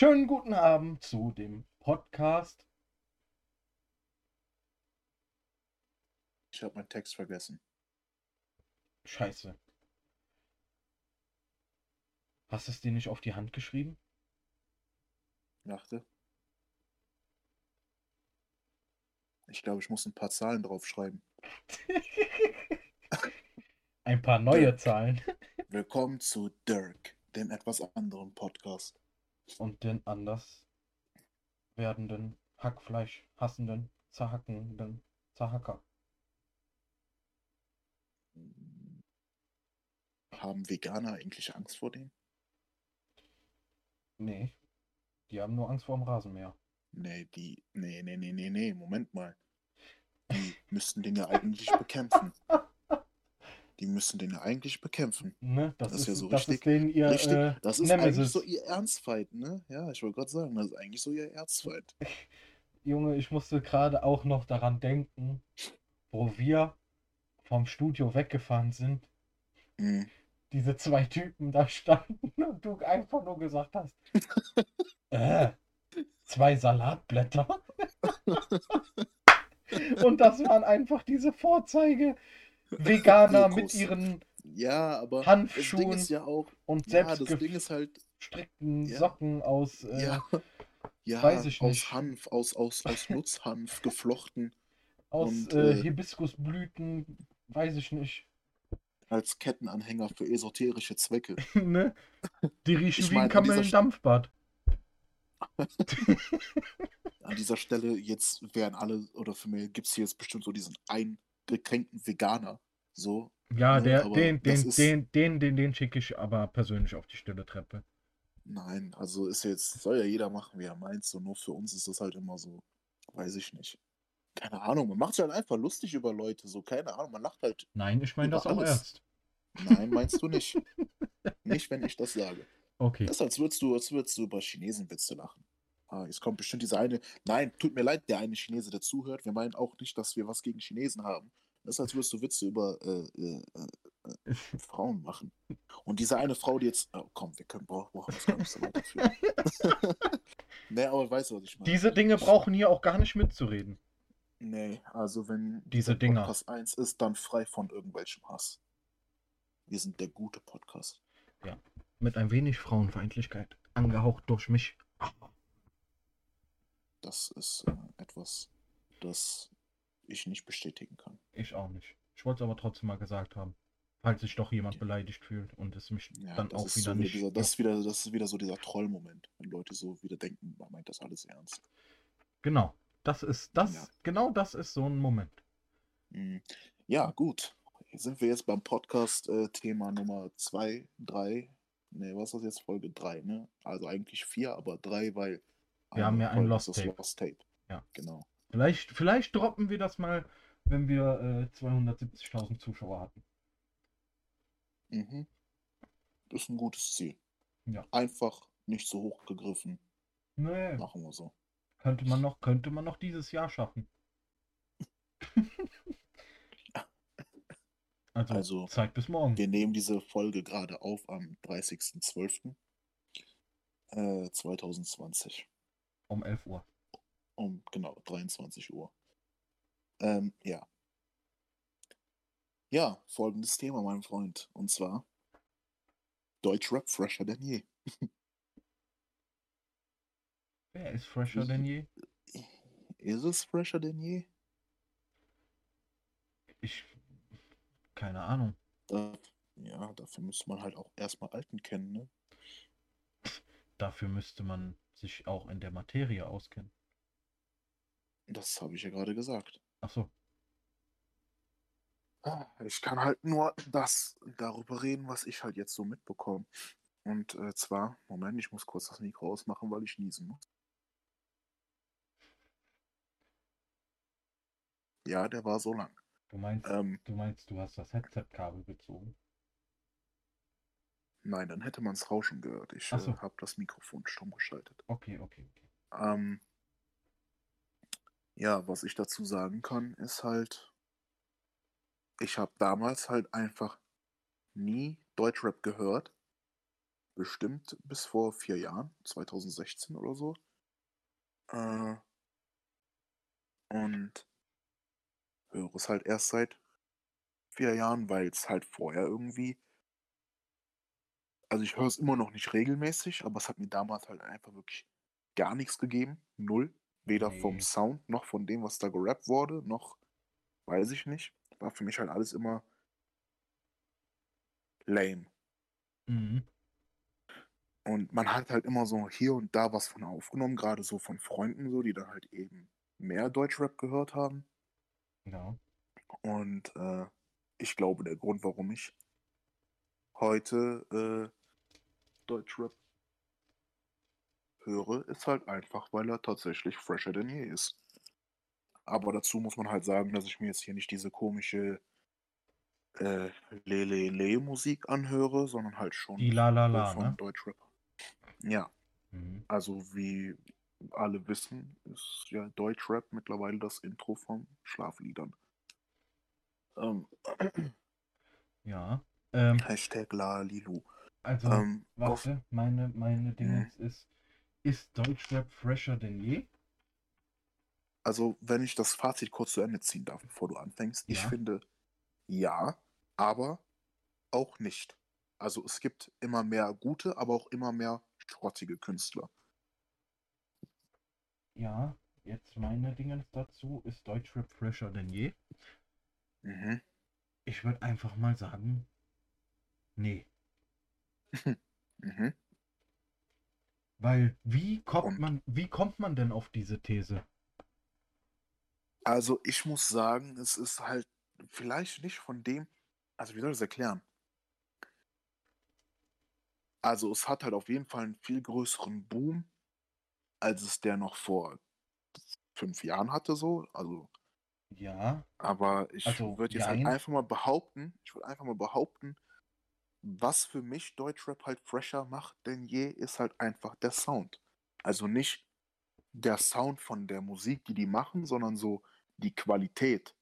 Schönen guten Abend zu dem Podcast. Ich habe meinen Text vergessen. Scheiße. Hast du es dir nicht auf die Hand geschrieben? Dachte. Ich glaube, ich muss ein paar Zahlen draufschreiben. Ein paar neue Dirk. Zahlen. Willkommen zu Dirk, dem etwas anderen Podcast. Und den anders werdenden, Hackfleisch hassenden, zerhackenden Zerhacker. Haben Veganer eigentlich Angst vor dem? Nee. Die haben nur Angst vor dem Rasenmäher. Nee, die. Nee, nee, nee, nee, nee, Moment mal. Die müssten den ja eigentlich bekämpfen. Die müssen den ja eigentlich bekämpfen. Ne? Das, Das ist ja so das richtig- ist denen ihr Richtig, äh, das ist eigentlich Nemesis. so ihr Ernstfeind, ne? Ja, ich wollte gerade sagen, das ist eigentlich so ihr Erzfeind. Junge, ich musste gerade auch noch daran denken, wo wir vom Studio weggefahren sind, Mhm. diese zwei Typen da standen und du einfach nur gesagt hast, äh, zwei Salatblätter. und das waren einfach diese Vorzeige Veganer mit ihren Ja, aber das Ding Handschuhen ist ja auch. und Ja, das selbst Ding ist halt. gestrickten Ja. Socken aus äh, Ja, weiß ich aus nicht. Hanf, aus, aus, aus Nutzhanf geflochten, aus und, äh, äh, Hibiskusblüten, weiß ich nicht. als Kettenanhänger für esoterische Zwecke. ne? Die riechen Ich wie ein mein, an dieser Kamellendampfbad. An dieser Stelle, jetzt werden alle, oder für mich gibt es hier jetzt bestimmt so diesen eingekränkten Veganer. So, Ja, Ne, der, aber den, den, ist- den, den, den, den schicke ich aber persönlich auf die stille Treppe. nein, also ist jetzt, soll ja jeder machen, wie er meint. So, nur für uns ist das halt immer so, weiß ich nicht. Keine Ahnung, man macht sich halt einfach lustig über Leute, so, keine Ahnung, man lacht halt. Nein, ich meine das auch alles. ernst. Nein, meinst du nicht. nicht, wenn ich das sage. Okay. Das ist, als würdest du, als würdest du über Chinesenwitze lachen. Ah, jetzt kommt bestimmt dieser eine. Nein, tut mir leid, der eine Chinese, der zuhört. Wir meinen auch nicht, dass wir was gegen Chinesen haben. Das ist, als würdest du Witze über äh, äh, äh, Frauen machen. Und diese eine Frau, die jetzt. Oh, komm, wir können brauchen brauchen das gar nicht so weiterführen. nee, aber weißt du, was ich meine? Diese Dinge brauchen hier auch gar nicht mitzureden. Nee, also wenn Diese Dinger. Podcast 1 ist, dann frei von irgendwelchem Hass. Wir sind der gute Podcast. Mit ein wenig Frauenfeindlichkeit. Angehaucht durch mich. Das ist äh, etwas, das ich nicht bestätigen kann. Ich auch nicht. Ich wollte es aber trotzdem mal gesagt haben. Falls sich doch jemand beleidigt fühlt und es mich Ja, dann auch wieder so nicht. dieser, das ist wieder, das ist wieder so dieser Trollmoment, wenn Leute so wieder denken, man meint das alles ernst. Genau. Das ist das, Ja. genau das ist so ein Moment. Mhm. Ja, gut. Jetzt sind wir jetzt beim Podcast äh, Nummer 2, 3. Ne, was ist das jetzt? Folge 3, ne? Also eigentlich 4, aber 3, weil Wir haben ja ein Lost Tape. Lost Tape. Ja. Genau. Vielleicht, vielleicht droppen wir das mal, wenn wir äh, 270.000 Zuschauer hatten. Mhm. Das ist ein gutes Ziel. Ja. Einfach nicht so hoch gegriffen. Nee, Machen wir so. könnte man noch, könnte man noch dieses Jahr schaffen. Also, Also, Zeit bis morgen. Wir nehmen diese Folge gerade auf am 30.12. Äh, 2020. Um 11 Uhr. Um genau 23 Uhr. Ähm, ja. Ja, folgendes Thema, mein Freund. Und zwar Deutschrap fresher denn je. Wer ist fresher denn je? Ist es fresher denn je? Ich. Keine Ahnung. Da, ja, dafür müsste man halt auch erstmal Alten kennen, ne? Dafür müsste man sich auch in der Materie auskennen. Das habe ich ja gerade gesagt. Ach so. Ah, Ich kann halt nur das darüber reden, was ich halt jetzt so mitbekomme. Und äh, zwar, Moment, ich muss kurz das Mikro ausmachen, weil ich niesen muss. Ja, der war so lang. Du meinst, Ähm, du meinst, du hast das Headset-Kabel gezogen. Nein, dann hätte man es Rauschen gehört. Ich Ach so. äh, habe das Mikrofon stumm geschaltet. Okay, okay, okay. Ähm, ja, was ich dazu sagen kann, ist halt, ich habe damals halt einfach nie Deutschrap gehört, bestimmt bis vor vier Jahren, 2016 oder so. Äh, und höre es halt erst seit vier Jahren, weil es halt vorher irgendwie. Also ich höre es immer noch nicht regelmäßig, aber es hat mir damals halt einfach wirklich gar nichts gegeben. Null. Weder vom Nee. Sound noch von dem, was da gerappt wurde, noch weiß ich nicht. War für mich halt alles immer lame. Mhm. Und man hat halt immer so hier und da was von aufgenommen, gerade so von Freunden so, die dann halt eben mehr Deutschrap gehört haben. Ja. Und äh, ich glaube, der Grund, warum ich heute äh, Deutschrap höre, ist halt einfach, weil er tatsächlich fresher denn je ist. Aber dazu muss man halt sagen, dass ich mir jetzt hier nicht diese komische äh, Lele-Le-Musik anhöre, sondern halt schon Die La La La, von ne? Deutschrap. Ja, Mhm. also wie alle wissen, ist ja Deutschrap mittlerweile das Intro von Schlafliedern. Ähm, Ja. Ähm, Hashtag Lalilu. Also, Ähm, auf, warte, meine, meine Dingens ist, ist Deutschrap fresher denn je? also, wenn ich das Fazit kurz zu Ende ziehen darf, bevor du anfängst, ich Ja. finde ja, aber auch nicht. Also es gibt immer mehr gute, aber auch immer mehr schrottige Künstler. Ja, jetzt meine Dingens dazu, ist Deutschrap fresher denn je? Mhm. Ich würde einfach mal sagen, nee. Mhm. Weil wie kommt Und man, wie kommt man denn auf diese These? also ich muss sagen, es ist halt vielleicht nicht von dem, also wie soll ich das erklären? Also es hat halt auf jeden Fall einen viel größeren Boom, als es der noch vor fünf Jahren hatte, so. Also, Ja, aber ich also würde jetzt halt einfach mal behaupten, ich würde einfach mal behaupten, was für mich Deutschrap halt fresher macht denn je, ist halt einfach der Sound. Also nicht der Sound von der Musik, die die machen, sondern so die Qualität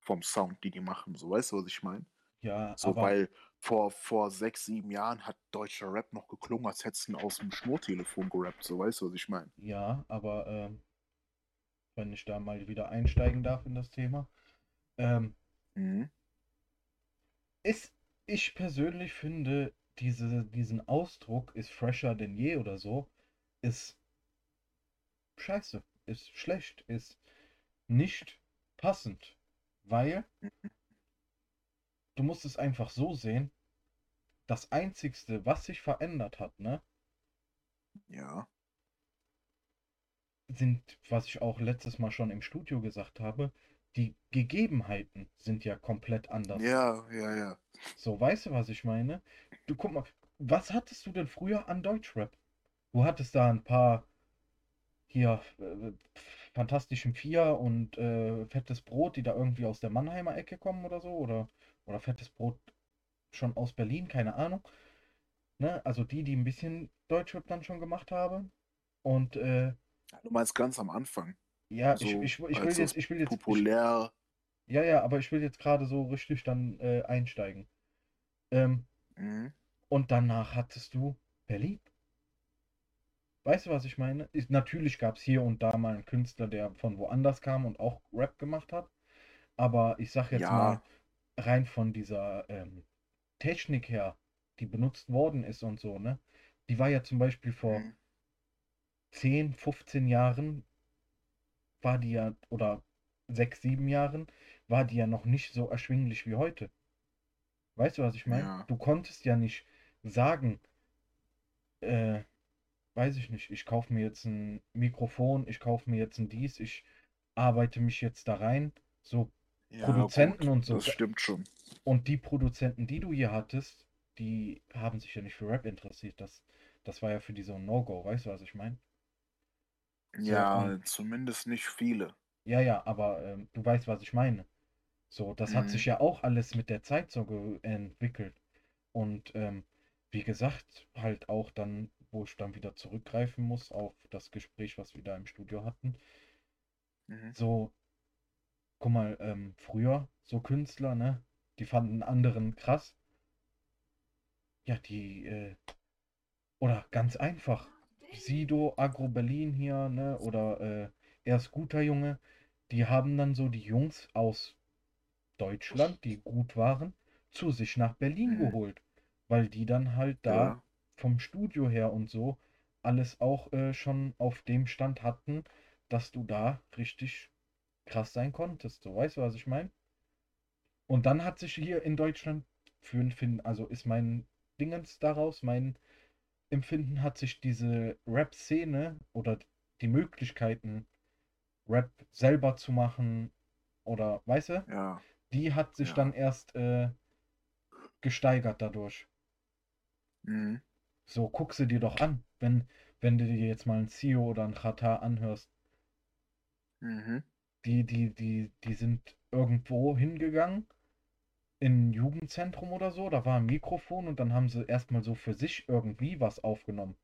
vom Sound, die die machen. So, weißt du, was ich meine? Ja, So, aber weil vor, vor sechs, sieben Jahren hat deutscher Rap noch geklungen, als hättest du ihn aus dem Schnurtelefon gerappt. So, weißt du, was ich meine? ja, aber ähm, wenn ich da mal wieder einsteigen darf in das Thema, ähm, Mhm. ist, ich persönlich finde, diese, diesen Ausdruck ist fresher denn je oder so, ist scheiße, ist schlecht, ist nicht passend, weil du musst es einfach so sehen, das Einzigste, was sich verändert hat, ne, Ja. sind, was ich auch letztes Mal schon im Studio gesagt habe, die Gegebenheiten sind ja komplett anders. Ja, ja, ja. So, weißt du, was ich meine? Du guck mal, was hattest du denn früher an Deutschrap? Du hattest da ein paar hier äh, Fantastischen Vier und äh, Fettes Brot, die da irgendwie aus der Mannheimer Ecke kommen oder so, oder, oder Fettes Brot schon aus Berlin, keine Ahnung. Ne? Also die, die ein bisschen Deutschrap dann schon gemacht haben. Und äh, Du meinst ganz am Anfang. Ja, ich, So, ich, ich will als jetzt, ich will jetzt, ich, populär. ja, ja, aber ich will jetzt gerade so richtig dann äh, einsteigen. Ähm, Mhm. und danach hattest du Berlin. Weißt du, was ich meine? Ist, natürlich gab es hier und da mal einen Künstler, der von woanders kam und auch Rap gemacht hat. Aber ich sag jetzt mal, Ja, rein von dieser ähm, Technik her, die benutzt worden ist und so, ne? Die war ja zum Beispiel vor mhm. 10, 15 Jahren, war die ja, oder 6, 7 Jahren, war die ja noch nicht so erschwinglich wie heute. Weißt du, was ich meine? ja, Du konntest ja nicht sagen, äh, weiß ich nicht, ich kaufe mir jetzt ein Mikrofon, ich kaufe mir jetzt ein dies, ich arbeite mich jetzt da rein. So ja, Produzenten gut, und so. das stimmt schon. Und die Produzenten, die du hier hattest, die haben sich ja nicht für Rap interessiert. Das, das war ja für die so ein No-Go, weißt du, was ich meine? So, Ja, zumindest nicht viele. ja, ja, aber ähm, du weißt, was ich meine. So, das hat sich Mhm. ja auch alles mit der Zeit so entwickelt. Und ähm, wie gesagt, halt auch dann, wo ich dann wieder zurückgreifen muss auf das Gespräch, was wir da im Studio hatten. Mhm. So, guck mal, ähm, früher, so Künstler, ne, die fanden anderen krass. Ja, die, äh, Oder ganz einfach. Sido, Agro Berlin hier, ne? Oder äh, er ist guter Junge. Die haben dann so die Jungs aus Deutschland, die gut waren, zu sich nach Berlin Mhm. geholt. Weil die dann halt da Ja, vom Studio her und so alles auch äh, schon auf dem Stand hatten, dass du da richtig krass sein konntest. So, weißt du, was ich meine? Und dann hat sich hier in Deutschland für ein Finden, also ist mein Dingens daraus, mein Empfinden hat sich diese Rap-Szene oder die Möglichkeiten, Rap selber zu machen oder, weißt du, ja, die hat sich ja. dann erst äh, gesteigert dadurch. Mhm. So, guck sie dir doch an, wenn, wenn du dir jetzt mal ein CEO oder ein Chata anhörst. Mhm. Die, die, die, die sind irgendwo hingegangen, in ein Jugendzentrum oder so, da war ein Mikrofon und dann haben sie erstmal so für sich irgendwie was aufgenommen.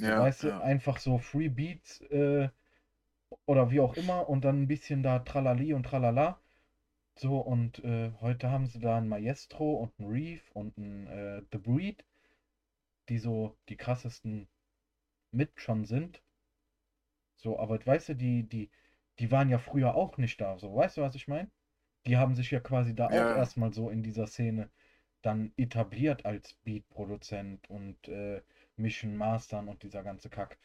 Ja, weißt du, ja. einfach so Free Beats äh, oder wie auch immer und dann ein bisschen da Tralali und Tralala. So, und äh, heute haben sie da einen Maestro und einen Reef und einen äh, The Breed, die so die krassesten mit schon sind. So, aber weißt du, die, die, die waren ja früher auch nicht da. So, weißt du, was ich meine? Die haben sich ja quasi da auch Ja, ja. erstmal so in dieser Szene dann etabliert als Beat-Produzent und äh, Mischen, Mastern und dieser ganze Kack.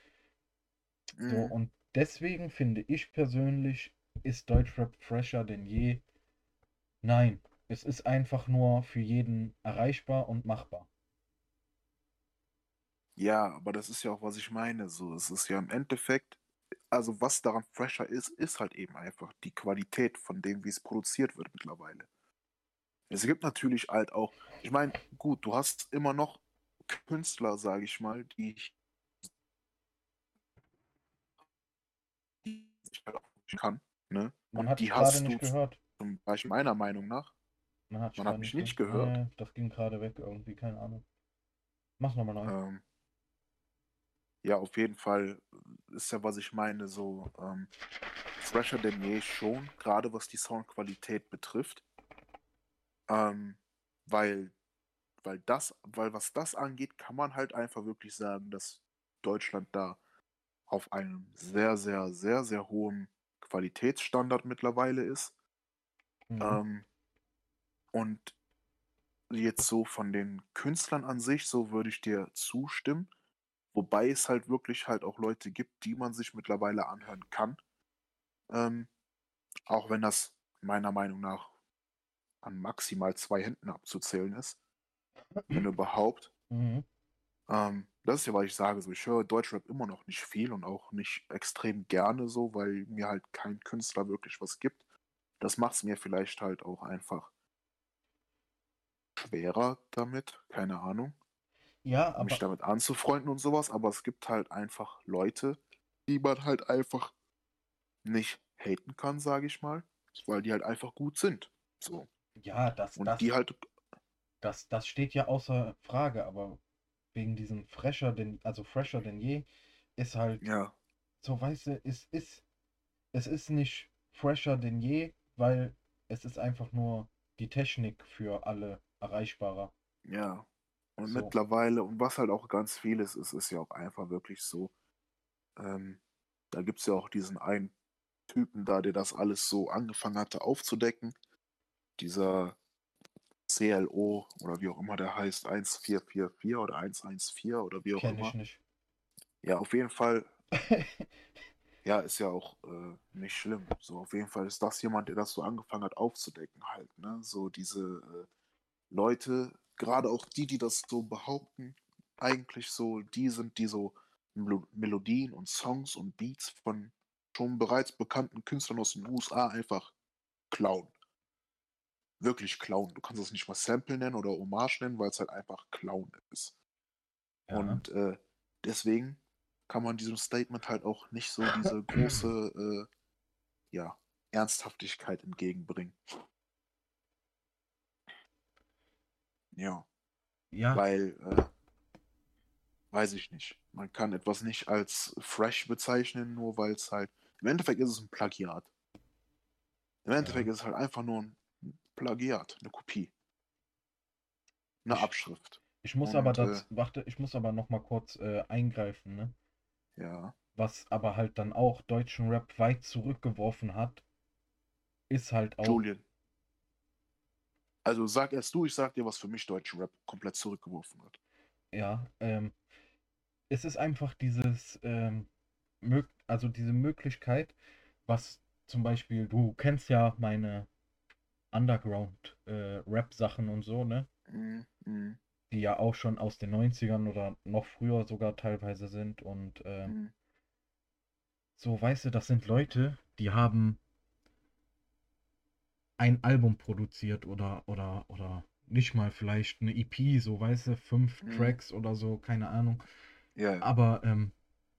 So, Mhm. und deswegen finde ich persönlich, ist Deutschrap fresher denn je. Nein, es ist einfach nur für jeden erreichbar und machbar. Ja, aber das ist ja auch, was ich meine. So, es ist ja im Endeffekt, also was daran fresher ist, ist halt eben einfach die Qualität von dem, wie es produziert wird mittlerweile. Es gibt natürlich halt auch, ich meine, gut, du hast immer noch Künstler, sage ich mal, die ich halt auch nicht kann, ne? Man Und hat die hast nicht du gehört. zum Beispiel meiner Meinung nach. Man hat, Man hat mich nicht gehört. Nee, das ging gerade weg irgendwie, keine Ahnung. Mach's nochmal neu. Ähm, ja, auf jeden Fall ist ja, was ich meine, so ähm, fresher denn je schon, gerade was die Soundqualität betrifft. Ähm, weil, weil das, weil was das angeht, kann man halt einfach wirklich sagen, dass Deutschland da auf einem sehr, sehr, sehr, sehr hohen Qualitätsstandard mittlerweile ist. Mhm. Ähm, und jetzt so von den Künstlern an sich, so würde ich dir zustimmen. Wobei es halt wirklich halt auch Leute gibt, die man sich mittlerweile anhören kann. Ähm, auch wenn das meiner Meinung nach an maximal zwei Händen abzuzählen ist. Wenn überhaupt. Mhm. Ähm, das ist ja, was ich sage. So, ich höre Deutschrap immer noch nicht viel und auch nicht extrem gerne so, weil mir halt kein Künstler wirklich was gibt. Das macht es mir vielleicht halt auch einfach schwerer damit, keine Ahnung, Ja, mich aber damit anzufreunden und sowas, aber es gibt halt einfach Leute, die man halt einfach nicht haten kann, sage ich mal, weil die halt einfach gut sind. So. ja, das, Und das, die halt, das, das steht ja außer Frage, aber wegen diesem fresher denn, also fresher denn je, ist halt ja, so, weißt du, es ist, es ist nicht fresher denn je, weil es ist einfach nur die Technik für alle erreichbarer. ja. Und So. mittlerweile, und was halt auch ganz vieles ist, ist ja auch einfach wirklich so, ähm, da gibt es ja auch diesen einen Typen da, der das alles so angefangen hatte aufzudecken. Dieser CLO oder wie auch immer der heißt, 1444 oder 114 oder wie auch Kenn immer. ich nicht. Ja, auf jeden Fall, ja, ist ja auch äh, nicht schlimm. So, auf jeden Fall ist das jemand, der das so angefangen hat aufzudecken halt, ne? So diese äh, Leute, gerade auch die, die das so behaupten, eigentlich so, die sind, die so Melo Melodien und Songs und Beats von schon bereits bekannten Künstlern aus den USA einfach klauen. Wirklich klauen. Du kannst es nicht mal Sample nennen oder Hommage nennen, weil es halt einfach klauen ist. Ja. Und äh, deswegen kann man diesem Statement halt auch nicht so diese große äh, ja, Ernsthaftigkeit entgegenbringen. Ja, Ja, weil, äh, weiß ich nicht. Man kann etwas nicht als fresh bezeichnen, nur weil es halt. Im Endeffekt ist es ein Plagiat. Im Endeffekt Ja. ist es halt einfach nur ein Plagiat, eine Kopie. Eine Ich- Abschrift. Ich muss Und, aber äh, das, warte, ich muss aber noch mal kurz äh, eingreifen, ne? Ja. Was aber halt dann auch deutschen Rap weit zurückgeworfen hat, ist halt auch, Julian. Also sag erst du, ich sag dir, was für mich deutschen Rap komplett zurückgeworfen hat. ja, ähm, es ist einfach dieses, ähm, also diese Möglichkeit, was zum Beispiel, du kennst ja meine Underground-Rap-Sachen und so, ne? Mhm. Mhm. Die ja auch schon aus den 90ern oder noch früher sogar teilweise sind und ähm, Mhm. so, weißt du, das sind Leute, die haben ein Album produziert oder oder oder nicht mal vielleicht eine EP, so weißt du, fünf Mhm. Tracks oder so, keine Ahnung. Ja. Aber ähm,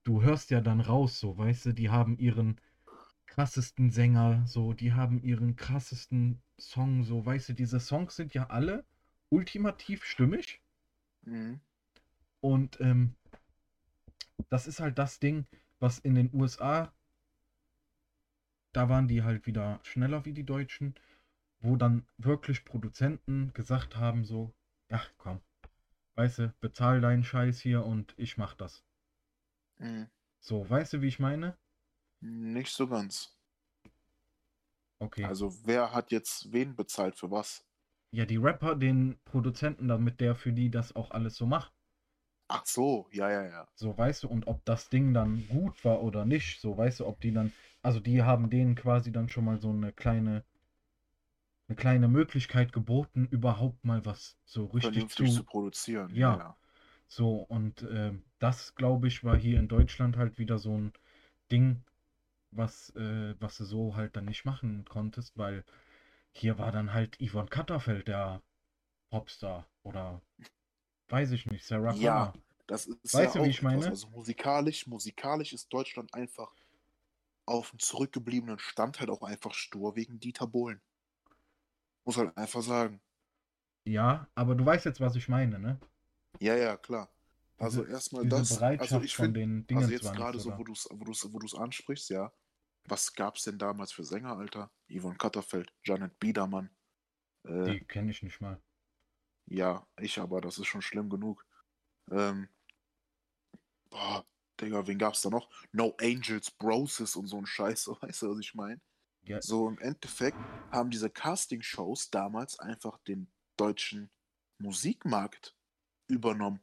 du hörst ja dann raus, so, weißt du, die haben ihren krassesten Sänger, so, die haben ihren krassesten Song, so, weißt du, diese Songs sind ja alle ultimativ stimmig Mhm. und ähm, das ist halt das Ding, was in den USA, da waren die halt wieder schneller wie die Deutschen, wo dann wirklich Produzenten gesagt haben, so, ach komm, weißt du, bezahl deinen Scheiß hier und ich mach das. Mhm. So, weißt du, wie ich meine? Nicht so ganz. Okay. Also wer hat jetzt wen bezahlt für was? Ja, die Rapper, den Produzenten, damit der für die das auch alles so macht. Ach so, ja, ja, ja. So, weißt du, und ob das Ding dann gut war oder nicht, so, weißt du, ob die dann, also die haben denen quasi dann schon mal so eine kleine, eine kleine Möglichkeit geboten, überhaupt mal was so richtig zu zu, produzieren. Ja. ja. so, und ähm, das, glaube ich, war hier in Deutschland halt wieder so ein Ding, was, äh, was du so halt dann nicht machen konntest, weil hier war dann halt Yvonne Katterfeld der Popstar oder weiß ich nicht, Sarah Ja, Connor. Das ist Weißt ja du, wie ich meine? Also musikalisch, musikalisch ist Deutschland einfach auf einem zurückgebliebenen Stand halt auch einfach stur wegen Dieter Bohlen. Muss halt einfach sagen. Ja, aber du weißt jetzt, was ich meine, ne? Ja, ja, klar. Also Diese- erstmal das. Also ich finde, also jetzt gerade so, wo du es wo du's, wo du's, wo du's ansprichst, ja. Was gab's denn damals für Sänger, Alter? Yvonne Katterfeld, Janet Biedermann. Äh, Die kenne ich nicht mal. Ja, ich aber, das ist schon schlimm genug. Ähm, boah, Digga, wen gab's da noch? No Angels, Broses und so ein Scheiß, weißt du, was ich meine? Ja, So im Endeffekt haben diese Casting-Shows damals einfach den deutschen Musikmarkt übernommen.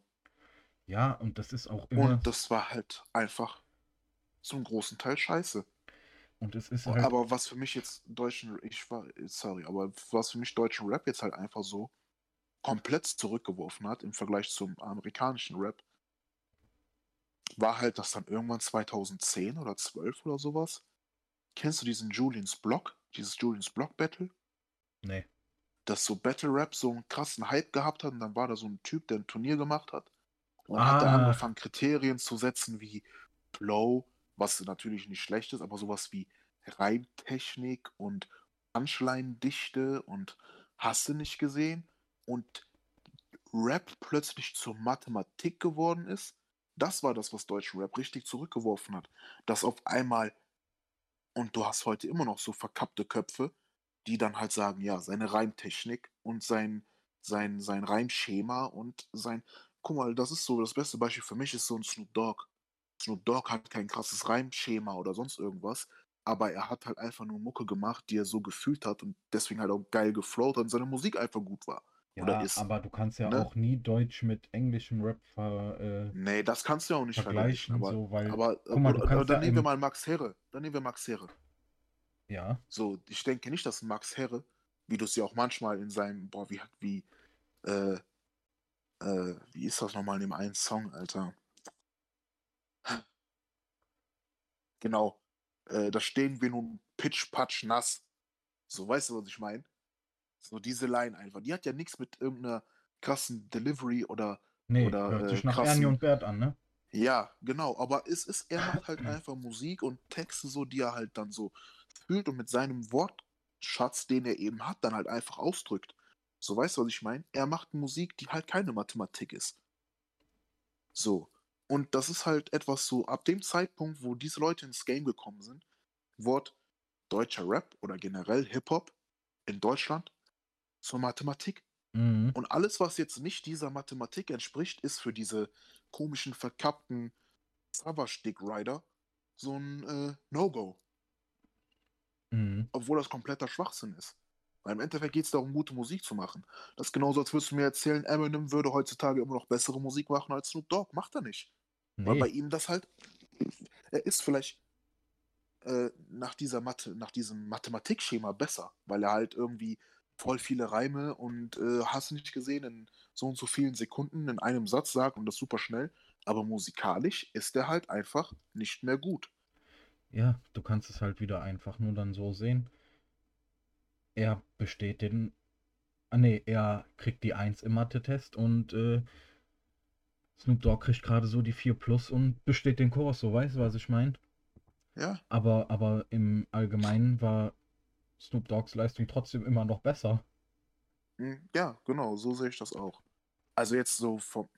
ja, und das ist auch immer, Und das war halt einfach zum großen Teil scheiße. und es ist halt, Aber was für mich jetzt deutschen, ich war, sorry, aber was für mich deutschen Rap jetzt halt einfach so komplett zurückgeworfen hat im Vergleich zum amerikanischen Rap, war halt, dass dann irgendwann 2010 oder 12 oder sowas, kennst du diesen Julians Block, dieses Julians Block Battle? nee. dass so Battle Rap so einen krassen Hype gehabt hat und dann war da so ein Typ, der ein Turnier gemacht hat und hat da Ah. angefangen, Kriterien zu setzen wie Flow, was natürlich nicht schlecht ist, aber sowas wie Reimtechnik und Punchline-Dichte und hast du nicht gesehen und Rap plötzlich zur Mathematik geworden ist. Das war das, was deutschen Rap richtig zurückgeworfen hat. Dass auf einmal, und du hast heute immer noch so verkappte Köpfe, die dann halt sagen, ja, seine Reimtechnik und sein, sein, sein Reimschema und sein. Guck mal, das ist so, das beste Beispiel für mich ist so ein Snoop Dogg. Snoop Dogg hat kein krasses Reimschema oder sonst irgendwas, aber er hat halt einfach nur Mucke gemacht, die er so gefühlt hat und deswegen halt auch geil geflowt und seine Musik einfach gut war. Ja, ist, aber du kannst ja ne? auch nie Deutsch mit englischem Rap ver, äh, Nee, das kannst du ja auch nicht vergleichen. vergleichen, Aber, so, weil, aber, guck mal, du oder, kannst dann nehmen wir mal Max Herre. Dann nehmen wir Max Herre. ja, So, ich denke nicht, dass Max Herre, wie du es ja auch manchmal in seinem, boah, wie, wie, äh, äh, wie ist das nochmal in dem einen Song, Alter? Genau, äh, da stehen wir nun pitch, patsch, nass. So, weißt du, was ich meine? So diese Line einfach. Die hat ja nichts mit irgendeiner krassen Delivery oder, nee, Oder, hört äh, sich nach krassen- Ernie und Bert an, ne? ja, genau, aber es ist, er macht halt einfach Musik und Texte so, die er halt dann so fühlt und mit seinem Wortschatz, den er eben hat, dann halt einfach ausdrückt. So, weißt du, was ich meine? Er macht Musik, die halt keine Mathematik ist. So. Und das ist halt etwas so, ab dem Zeitpunkt, wo diese Leute ins Game gekommen sind, wurde deutscher Rap oder generell Hip-Hop in Deutschland zur Mathematik. Mhm. Und alles, was jetzt nicht dieser Mathematik entspricht, ist für diese komischen, verkappten Savage-Dick-Rider so ein äh, No-Go. Mhm. Obwohl das kompletter Schwachsinn ist. Weil im Endeffekt geht es darum, gute Musik zu machen. Das ist genauso, als würdest du mir erzählen, Eminem würde heutzutage immer noch bessere Musik machen als Snoop Dogg. Macht er nicht. Weil bei Nee. ihm das halt. Er ist vielleicht äh, nach dieser Mathe, nach diesem Mathematikschema besser, weil er halt irgendwie voll viele Reime und äh, hast nicht gesehen, in so und so vielen Sekunden in einem Satz sagt und das super schnell. Aber musikalisch ist er halt einfach nicht mehr gut. Ja, du kannst es halt wieder einfach nur dann so sehen. Er besteht den. Ah nee, er kriegt die 1 im Mathe-Test und äh, Snoop Dogg kriegt gerade so die 4 plus und besteht den Kurs, so weißt du, was ich meine? Ja, Aber, aber im Allgemeinen war Snoop Doggs Leistung trotzdem immer noch besser. mm, ja, genau, so sehe ich das auch. Also jetzt so vom,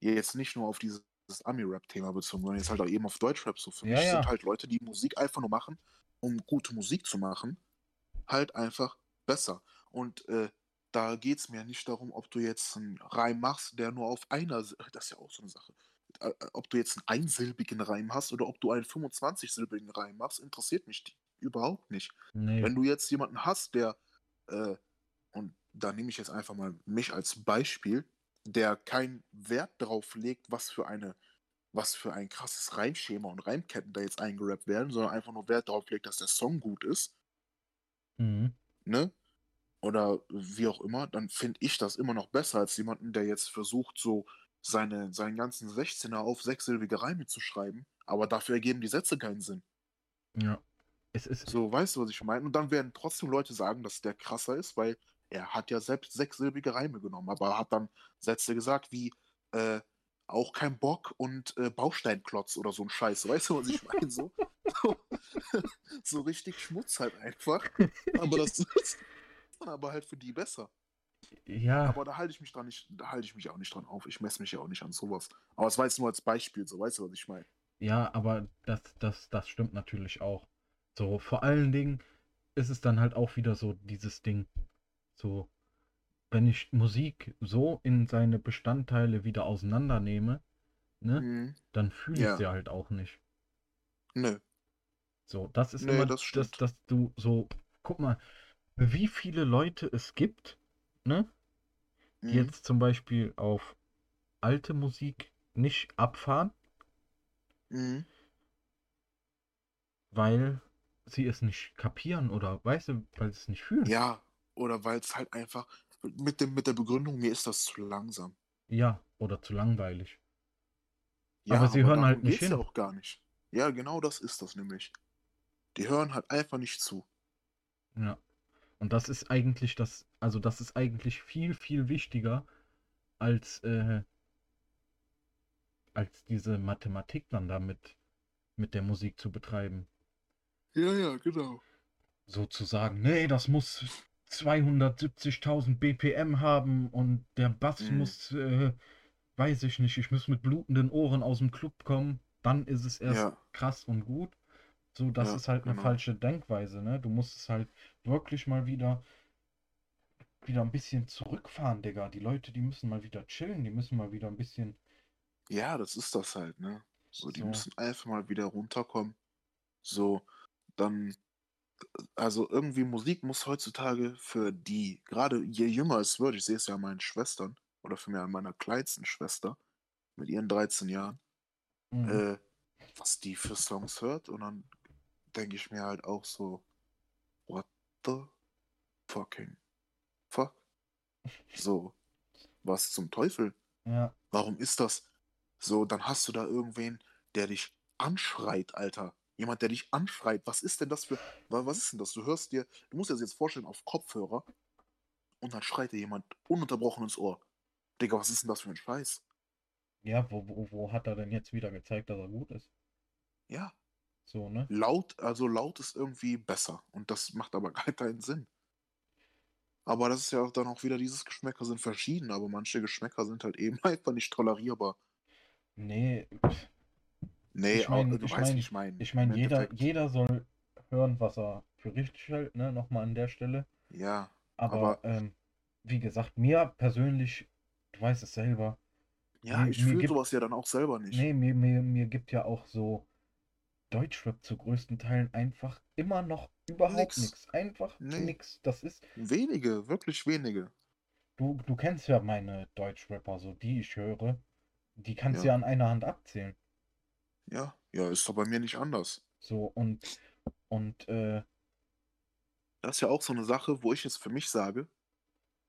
jetzt nicht nur auf dieses Ami-Rap-Thema bezogen, sondern jetzt halt auch eben auf Deutschrap. So für Ja, mich ja. sind halt Leute, die Musik einfach nur machen, um gute Musik zu machen, halt einfach besser. Und äh, da geht es mir nicht darum, ob du jetzt einen Reim machst, der nur auf einer, das ist ja auch so eine Sache. Äh, äh, Ob du jetzt einen einsilbigen Reim hast oder ob du einen 25-silbigen Reim machst, interessiert mich die- überhaupt nicht. Nee. Wenn du jetzt jemanden hast, der, äh, und da nehme ich jetzt einfach mal mich als Beispiel, der keinen Wert darauf legt, was für eine, was für ein krasses Reimschema und Reimketten da jetzt eingerappt werden, sondern einfach nur Wert darauf legt, dass der Song gut ist, Mhm. ne? Oder wie auch immer, dann finde ich das immer noch besser als jemanden, der jetzt versucht, so seine, seinen ganzen 16er auf sechssilbige Reime zu schreiben, aber dafür ergeben die Sätze keinen Sinn. Ja. Es ist. So, weißt du, was ich meine? Und dann werden trotzdem Leute sagen, dass der krasser ist, weil er hat ja selbst sechssilbige Reime genommen, aber er hat dann Sätze gesagt wie äh, auch kein Bock und äh, Bausteinklotz oder so ein Scheiß. Weißt du, was ich meine? So, so, so richtig Schmutz halt einfach. Aber das ist aber halt für die besser. Ja. Aber da halte ich mich dran nicht, da halte ich mich auch nicht dran auf. Ich messe mich ja auch nicht an sowas. Aber es war jetzt nur als Beispiel, so weißt du, was ich meine? Ja, aber das, das, das stimmt natürlich auch. So, vor allen Dingen ist es dann halt auch wieder so dieses Ding. So, wenn ich Musik so in seine Bestandteile wieder auseinandernehme, ne, Mhm. dann fühle ich Ja. sie halt auch nicht. Nö. So, das ist Nee, immer das das, dass du so, guck mal, wie viele Leute es gibt, ne, die Mhm. jetzt zum Beispiel auf alte Musik nicht abfahren, Mhm. weil sie es nicht kapieren oder weißt du, weil sie es nicht fühlen. Ja, oder weil es halt einfach mit, dem, mit der Begründung, mir ist das zu langsam. Ja, oder zu langweilig. Ja, Aber sie hören darum halt nicht geht's ja hin. auch gar nicht. Ja, genau das ist das nämlich. Die hören halt einfach nicht zu. Ja. Und das ist eigentlich das, also das ist eigentlich viel, viel wichtiger als, äh, als diese Mathematik dann damit mit der Musik zu betreiben. Ja, ja, genau. Sozusagen, nee, das muss 270.000 BPM haben und der Bass Mhm. muss, äh, weiß ich nicht, ich muss mit blutenden Ohren aus dem Club kommen, dann ist es erst Ja. krass und gut. So, das Ja, ist halt eine genau. falsche Denkweise, ne? Du musst es halt wirklich mal wieder wieder ein bisschen zurückfahren, Digga. Die Leute, die müssen mal wieder chillen, die müssen mal wieder ein bisschen Ja, das ist das halt, ne? So, die So. müssen einfach mal wieder runterkommen. So, dann, also irgendwie Musik muss heutzutage für die, gerade je jünger es wird, ich sehe es ja an meinen Schwestern, oder für mich an meiner kleinsten Schwester mit ihren 13 Jahren, Mhm. äh, was die für Songs hört und dann denke ich mir halt auch so, what the fucking fuck? So, was zum Teufel? Ja, Warum ist das so? Dann hast du da irgendwen, der dich anschreit, Alter. Jemand, der dich anschreit. Was ist denn das für. wa- Was ist denn das? Du hörst dir, du musst dir das jetzt vorstellen, auf Kopfhörer und dann schreit dir jemand ununterbrochen ins Ohr. Digga, was ist denn das für ein Scheiß? ja, wo, wo, wo hat er denn jetzt wieder gezeigt, dass er gut ist? Ja, So, ne? laut, also laut ist irgendwie besser. Und das macht aber gar keinen Sinn. Aber das ist ja dann auch wieder, dieses Geschmäcker sind verschieden, aber manche Geschmäcker sind halt eben einfach nicht tolerierbar. Nee, Nee, Ich mein- auch, du ich weißt, mein- ich meine. ich meine, jeder, Endeffekt, jeder soll hören, was er für richtig hält, ne? Nochmal an der Stelle. Ja, Aber, Aber- ähm, wie gesagt, mir persönlich, du weißt es selber, Ja, mir, ich fühle sowas ja dann auch selber nicht. nee, mir, mir, mir gibt ja auch so Deutschrap zu größten Teilen einfach immer noch überhaupt nichts. Einfach Nee. nix. Das ist, Wenige, wirklich wenige. du, du kennst ja meine Deutschrapper, so die ich höre, die kannst du Ja. ja an einer Hand abzählen. Ja, ja, ist doch bei mir nicht anders. So, und, und, äh, Das ist ja auch so eine Sache, wo ich jetzt für mich sage,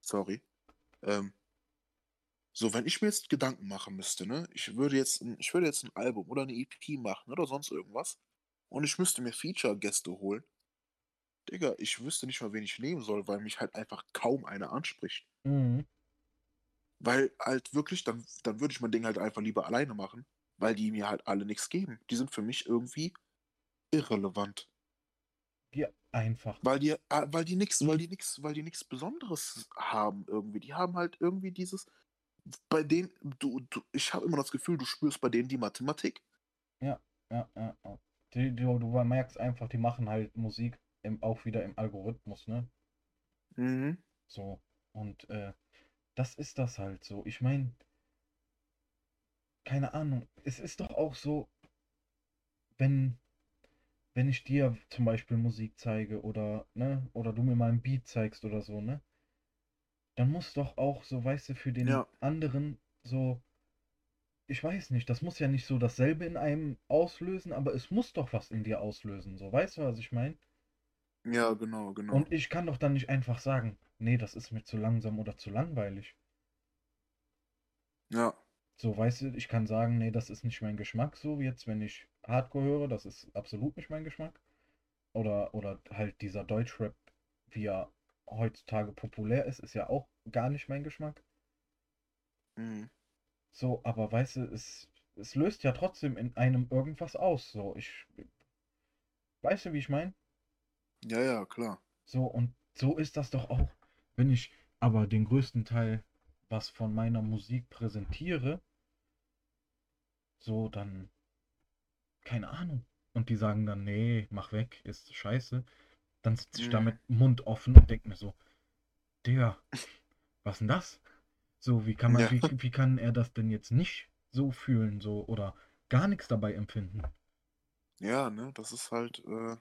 sorry, ähm, so, wenn ich mir jetzt Gedanken machen müsste, ne, ich würde jetzt, ein, ich würde jetzt ein Album oder eine EP machen oder sonst irgendwas und ich müsste mir Feature-Gäste holen, Digga, ich wüsste nicht mal, wen ich nehmen soll, weil mich halt einfach kaum einer anspricht. mhm. Weil halt wirklich, dann, dann würde ich mein Ding halt einfach lieber alleine machen, weil die mir halt alle nichts geben. Die sind für mich irgendwie irrelevant. Ja, einfach. Weil die, äh, weil die nix, weil die nix, weil die nichts Besonderes haben irgendwie. Die haben halt irgendwie dieses, bei denen, du, du ich habe immer das Gefühl, du spürst bei denen die Mathematik. Ja, ja, ja. Die, du, du merkst einfach, die machen halt Musik im, auch wieder im Algorithmus, ne? Mhm. So. Und äh, das ist das halt so. Ich meine, keine Ahnung. Es ist doch auch so, wenn, wenn ich dir zum Beispiel Musik zeige oder, ne, oder du mir mal ein Beat zeigst oder so, ne? Dann muss doch auch so, weißt du, für den Ja. anderen so, ich weiß nicht, das muss ja nicht so dasselbe in einem auslösen, aber es muss doch was in dir auslösen, so, weißt du, was ich meine? Ja, genau, genau. Und ich kann doch dann nicht einfach sagen, nee, das ist mir zu langsam oder zu langweilig. Ja, So, weißt du, ich kann sagen, nee, das ist nicht mein Geschmack, so wie jetzt, wenn ich Hardcore höre, das ist absolut nicht mein Geschmack. Oder, oder halt dieser Deutschrap, wie er heutzutage populär ist, ist ja auch gar nicht mein Geschmack. mhm. So, aber weißt du, es, es löst ja trotzdem in einem irgendwas aus. So, ich. Weißt du, wie ich meine? ja, ja, klar. So, und so ist das doch auch, wenn ich aber den größten Teil was von meiner Musik präsentiere, so dann, keine Ahnung. Und die sagen dann, nee, mach weg, ist scheiße. Dann sitze ich da Mhm. mit Mund offen und denke mir so, Digga, was denn das? So, wie kann man, Ja. wie, wie kann er das denn jetzt nicht so fühlen, so, oder gar nichts dabei empfinden? Ja, ne, das ist halt, äh,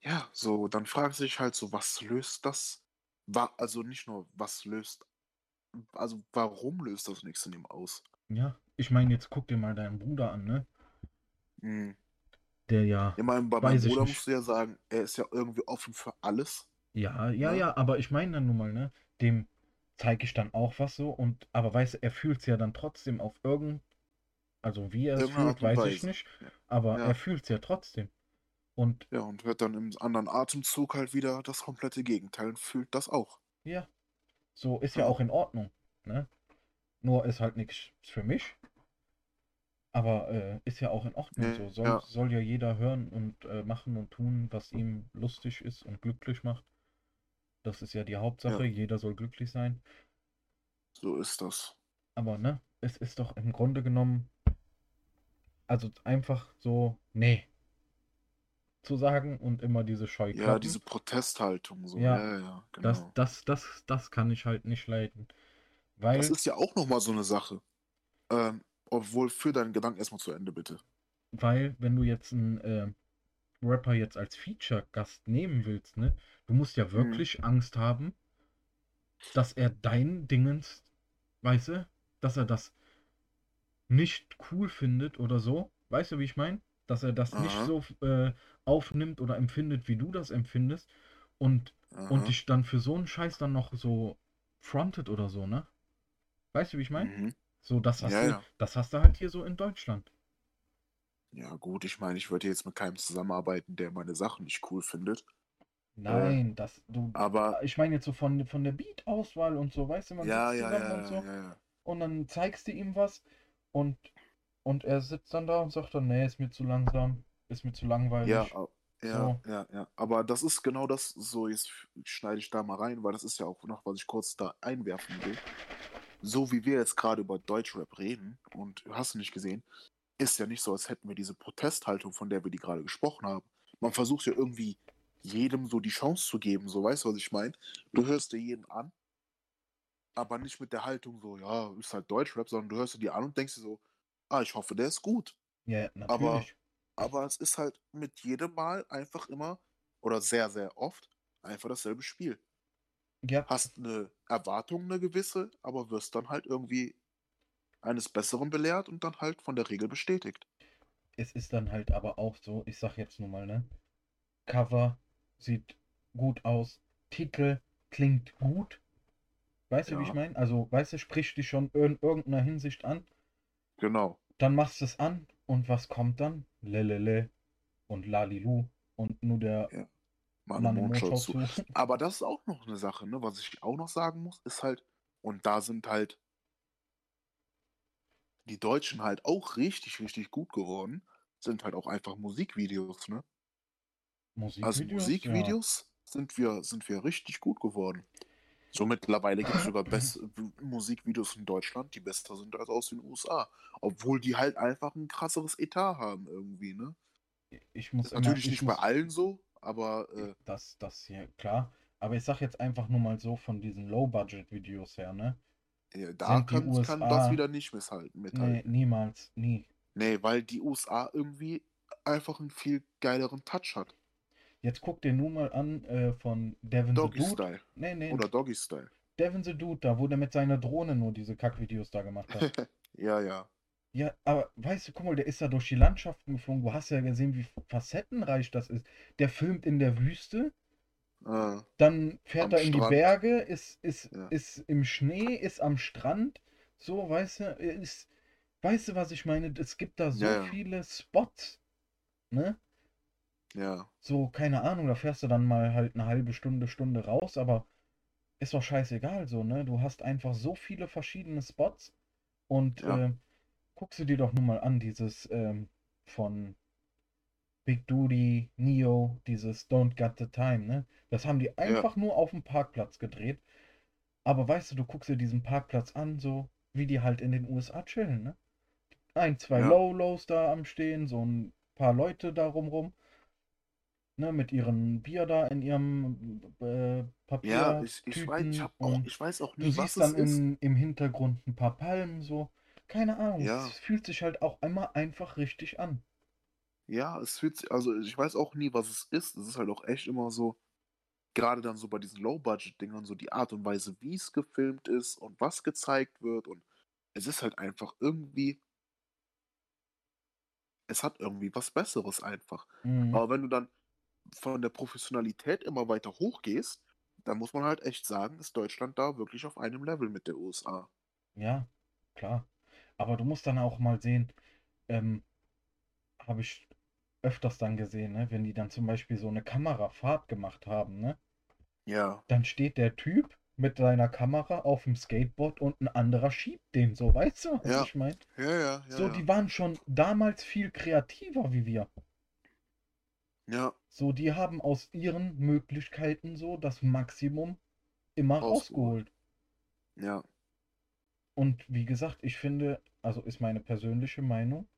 ja, so, dann fragt sich halt so, was löst das? Also nicht nur, was löst, also warum löst das nichts in ihm aus? Ja, ich meine, jetzt guck dir mal deinen Bruder an, ne? Mhm. Der ja, Ja, mein, bei meinem ich Bruder musst du ja sagen, er ist ja irgendwie offen für alles. Ja, ja, Ne? ja, aber ich meine dann nun mal, ne? Dem zeige ich dann auch was so und, aber weißt du, er fühlt es ja dann trotzdem auf irgend, also wie er es fühlt, weiß ich nicht, aber Ja. er fühlt es ja trotzdem. Und Ja, und hört dann im anderen Atemzug halt wieder das komplette Gegenteil und fühlt das auch. ja, so ist ja Ja. auch in Ordnung, ne? Nur ist halt nichts für mich, aber äh, ist ja auch in Ordnung so. Soll, ja. soll ja jeder hören und äh, machen und tun, was ihm lustig ist und glücklich macht. Das ist ja die Hauptsache, Ja. jeder soll glücklich sein. So ist das. Aber ne, es ist doch im Grunde genommen, also einfach so, nee, zu sagen und immer diese Ja, Scheuklappen. diese Protesthaltung, so. Ja, Ja, ja, ja, das, genau. das, das, das kann ich halt nicht leiden. Weil, Das ist ja auch nochmal so eine Sache. Ähm, obwohl, für deinen Gedanken erstmal zu Ende, bitte. weil, wenn du jetzt einen äh, Rapper jetzt als Feature-Gast nehmen willst, ne, du musst ja wirklich Angst haben, dass er dein Dingens, weißt du, dass er das nicht cool findet oder so. Weißt du, wie ich meine? Dass er das nicht Aha. so äh, aufnimmt oder empfindet, wie du das empfindest und, Aha. und dich dann für so einen Scheiß dann noch so frontet oder so, ne? Weißt du, wie ich meine? Mhm. So, das hast Ja, du, ja. das hast du halt hier so in Deutschland. Ja, gut, ich meine, ich würde jetzt mit keinem zusammenarbeiten, der meine Sachen nicht cool findet. Nein, das, du, Aber ich meine jetzt so von, von der Beat-Auswahl und so, weißt du, man ja, ja, zusammen ja, und so ja, ja. und dann zeigst du ihm was und, und er sitzt dann da und sagt dann, nee, ist mir zu langsam, ist mir zu langweilig. Ja, ja, So. ja, ja. Aber das ist genau das, so jetzt schneide ich da mal rein, weil das ist ja auch noch, was ich kurz da einwerfen will. So wie wir jetzt gerade über Deutschrap reden und hast du nicht gesehen, ist ja nicht so, als hätten wir diese Protesthaltung, von der wir die gerade gesprochen haben. Man versucht ja irgendwie jedem so die Chance zu geben, so weißt du, was ich meine? Du hörst dir jeden an, aber nicht mit der Haltung so, ja, ist halt Deutschrap, sondern du hörst dir die an und denkst dir so, ah, ich hoffe, der ist gut. Ja, Aber, natürlich. aber es ist halt mit jedem Mal einfach immer oder sehr, sehr oft einfach dasselbe Spiel. Ja, Hast eine Erwartung, eine gewisse, aber wirst dann halt irgendwie eines Besseren belehrt und dann halt von der Regel bestätigt. es ist dann halt aber auch so, ich sag jetzt nur mal, ne? Cover sieht gut aus, Titel klingt gut. Weißt du, wie ich Ja. meine? Also, weißt du, spricht dich schon in irgendeiner Hinsicht an. Genau. Dann machst du es an und was kommt dann? Lelele und Lalilu und nur der Ja. Mann im Mondschau zu. Aber das ist auch noch eine Sache, ne? Was ich auch noch sagen muss, ist halt, und da sind halt die Deutschen halt auch richtig, richtig gut geworden, sind halt auch einfach Musikvideos, ne? Also Musikvideos, ja. Musikvideos sind wir, sind wir richtig gut geworden. So mittlerweile gibt es sogar Musikvideos in Deutschland, die besser sind als aus den USA. Obwohl die halt einfach ein krasseres Etat haben irgendwie, ne? Ich muss immer, natürlich ich nicht muss, bei allen so, aber äh, das, das hier, klar. Aber ich sag jetzt einfach nur mal so von diesen Low-Budget-Videos her, ne? ja, da Sind die kann, kann das USA wieder nicht misshalten, Nee, mithalten. niemals, nie. Nee, weil die USA irgendwie einfach einen viel geileren Touch hat. Jetzt guck dir nur mal an äh, von Devin the Doggy Dude. Style Nee, nee, oder Doggy Style. Devin the Dude, da wo der mit seiner Drohne nur diese Kackvideos da gemacht hat. ja, ja. Ja, aber weißt du, guck mal, der ist da durch die Landschaften geflogen. Du hast ja gesehen, wie facettenreich das ist. Der filmt in der Wüste, Äh, dann fährt er in die Strand. Berge, ist, ist, Ja. ist im Schnee, ist am Strand. So, weißt du, ist, weißt du, was ich meine? Es gibt da so Ja, ja. viele Spots, ne? Ja. So, keine Ahnung, da fährst du dann mal halt eine halbe Stunde, Stunde raus, aber ist doch scheißegal so, ne? Du hast einfach so viele verschiedene Spots und Ja. äh, guckst du dir doch nur mal an, dieses ähm, von Big Duty, Neo, dieses Don't Got the Time, ne? Das haben die einfach nur auf dem Parkplatz gedreht. Aber weißt du, du guckst dir diesen Parkplatz an, so wie die halt in den USA chillen, ne? Ein, zwei Ja. Low-Lows da am Stehen, so ein paar Leute da rumrum, ne? Mit ihrem Bier da in ihrem äh, Papier. Ja, ich, ich, weiß, ich, auch, ich weiß auch Du nie, was siehst dann im, im Hintergrund ein paar Palmen, so. Keine Ahnung, Ja. es fühlt sich halt auch immer einfach richtig an. Ja, es fühlt sich, also ich weiß auch nie, was es ist. Es ist halt auch echt immer so, gerade dann so bei diesen Low-Budget-Dingern, so die Art und Weise, wie es gefilmt ist und was gezeigt wird. Und es ist halt einfach irgendwie, es hat irgendwie was Besseres einfach. Mhm. Aber wenn du dann von der Professionalität immer weiter hochgehst, dann muss man halt echt sagen, ist Deutschland da wirklich auf einem Level mit der USA. Ja, klar. Aber du musst dann auch mal sehen, ähm, habe ich öfters dann gesehen, ne, wenn die dann zum Beispiel so eine Kamerafahrt gemacht haben, ne, Ja, dann steht der Typ mit seiner Kamera auf dem Skateboard und ein anderer schiebt den so, weißt du, was Ja. ich meine? ja, ja, ja. So, ja. die waren schon damals viel kreativer wie wir. ja, So, die haben aus ihren Möglichkeiten so das Maximum immer Rausgeholt. ja, Und wie gesagt, ich finde, also ist meine persönliche Meinung,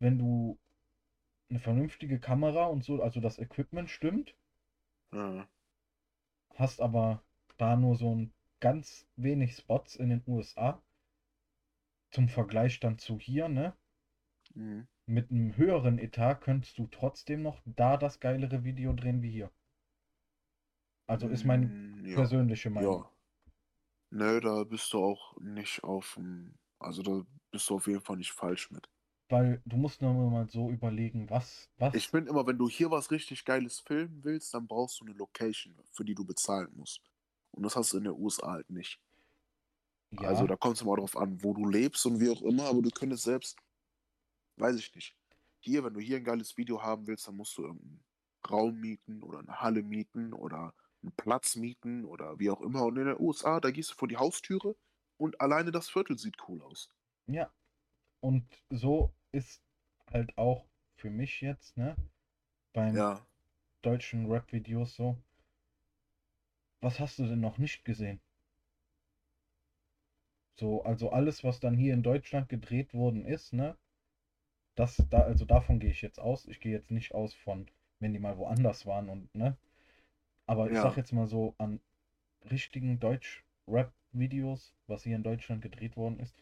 wenn du eine vernünftige Kamera und so, also das Equipment stimmt, ja. hast aber da nur so ein ganz wenig Spots in den USA, zum Vergleich dann zu hier, ne? Mhm. Mit einem höheren Etat könntest du trotzdem noch da das geilere Video drehen wie hier. Also ist meine Mm, ja. persönliche Meinung. Ja. Nö, da bist du auch nicht auf dem, also da bist du auf jeden Fall nicht falsch mit. Weil du musst nur mal so überlegen, was, was, Ich finde immer, wenn du hier was richtig Geiles filmen willst, dann brauchst du eine Location, für die du bezahlen musst. Und das hast du in der USA halt nicht. ja, Also da kommt es immer drauf an, wo du lebst und wie auch immer, aber du könntest selbst, weiß ich nicht. Hier, wenn du hier ein geiles Video haben willst, dann musst du irgendeinen Raum mieten oder eine Halle mieten oder einen Platz mieten oder wie auch immer. Und in den USA, da gehst du vor die Haustüre und alleine das Viertel sieht cool aus. ja. Und so ist halt auch für mich jetzt, ne, beim Ja. deutschen Rap-Videos so. Was hast du denn noch nicht gesehen? So, also alles, was dann hier in Deutschland gedreht worden ist, ne? Das, da, also davon gehe ich jetzt aus. Ich gehe jetzt nicht aus von wenn die mal woanders waren und, ne? Aber ich Ja. sag jetzt mal so, an richtigen Deutsch-Rap-Videos, was hier in Deutschland gedreht worden ist,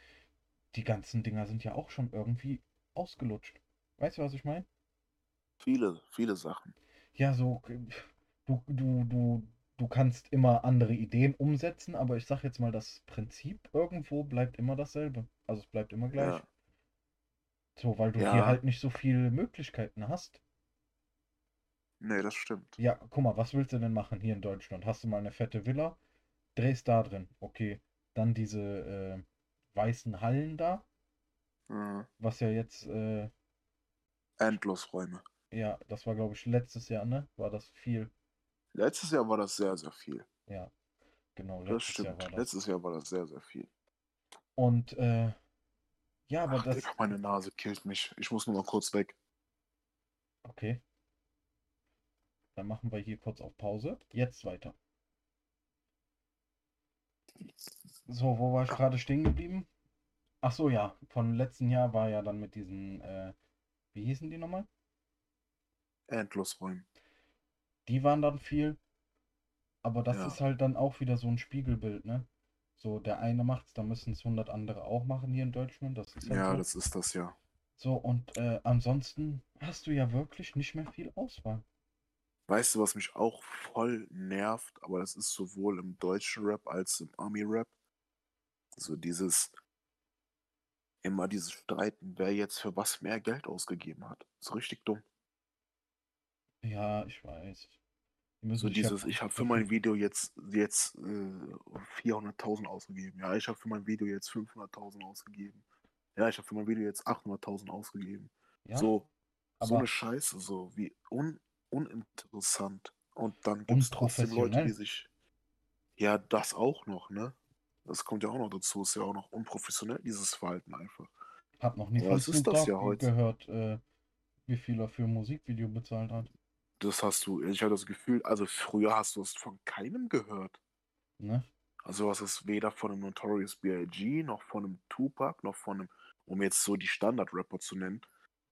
die ganzen Dinger sind ja auch schon irgendwie ausgelutscht. Weißt du, was ich meine? Viele, viele Sachen. Ja, so, äh, du, du, du, du kannst immer andere Ideen umsetzen, aber ich sag jetzt mal, das Prinzip irgendwo bleibt immer dasselbe. Also es bleibt immer gleich. Ja. So, weil du hier Ja. halt nicht so viele Möglichkeiten hast. Nee, das stimmt. Ja, guck mal, was willst du denn machen hier in Deutschland? Hast du mal eine fette Villa? Drehst da drin. Okay. Dann diese äh, weißen Hallen da, Mhm. was ja jetzt, äh, Endlosräume. ja, das war glaube ich letztes Jahr, ne? War das viel? Letztes Jahr war das sehr, sehr viel. Ja, genau, Das letztes Jahr stimmt. war das. Letztes Jahr war das sehr, sehr viel. Und äh, ja, aber Ach, das. Digga, meine Nase killt mich. Ich muss nur mal kurz weg. Okay. Dann machen wir hier kurz auf Pause. Jetzt weiter. So, wo war ich gerade stehen geblieben? Ach so, ja. Von letzten Jahr war ja dann mit diesen, äh, wie hießen die nochmal? Endlosräumen. Die waren dann viel. Aber das Ja. ist halt dann auch wieder so ein Spiegelbild, ne? So, der eine macht's, dann müssen es 100 andere auch machen hier in Deutschland. Das ist halt Ja, so. das ist das ja. So, und äh, ansonsten hast du ja wirklich nicht mehr viel Auswahl. Weißt du, was mich auch voll nervt, aber das ist sowohl im deutschen Rap als im Army-Rap. So dieses, immer dieses Streiten, wer jetzt für was mehr Geld ausgegeben hat. So richtig dumm. Ja, ich weiß. Müssen So dieses, ich habe für mein Video jetzt, jetzt äh, 400.000 ausgegeben. Ja, ich habe für mein Video jetzt 500.000 ausgegeben. Ja, ich habe für mein Video jetzt 800.000 ausgegeben. Ja, so, so eine Scheiße, so wie un, uninteressant. Und dann gibt es trotzdem Leute, die sich. Ja, das auch noch, ne? Das kommt ja auch noch dazu. Ist ja auch noch unprofessionell, dieses Verhalten einfach. hab noch nie Ja, von Snoop das Dogg ja heute. gehört, äh, wie viel er für ein Musikvideo bezahlt hat. Das hast du, ich habe das Gefühl, also früher hast du es von keinem gehört. Ne? Also du hast es weder von einem Notorious B.I.G., noch von einem Tupac, noch von einem, um jetzt so die Standard-Rapper zu nennen,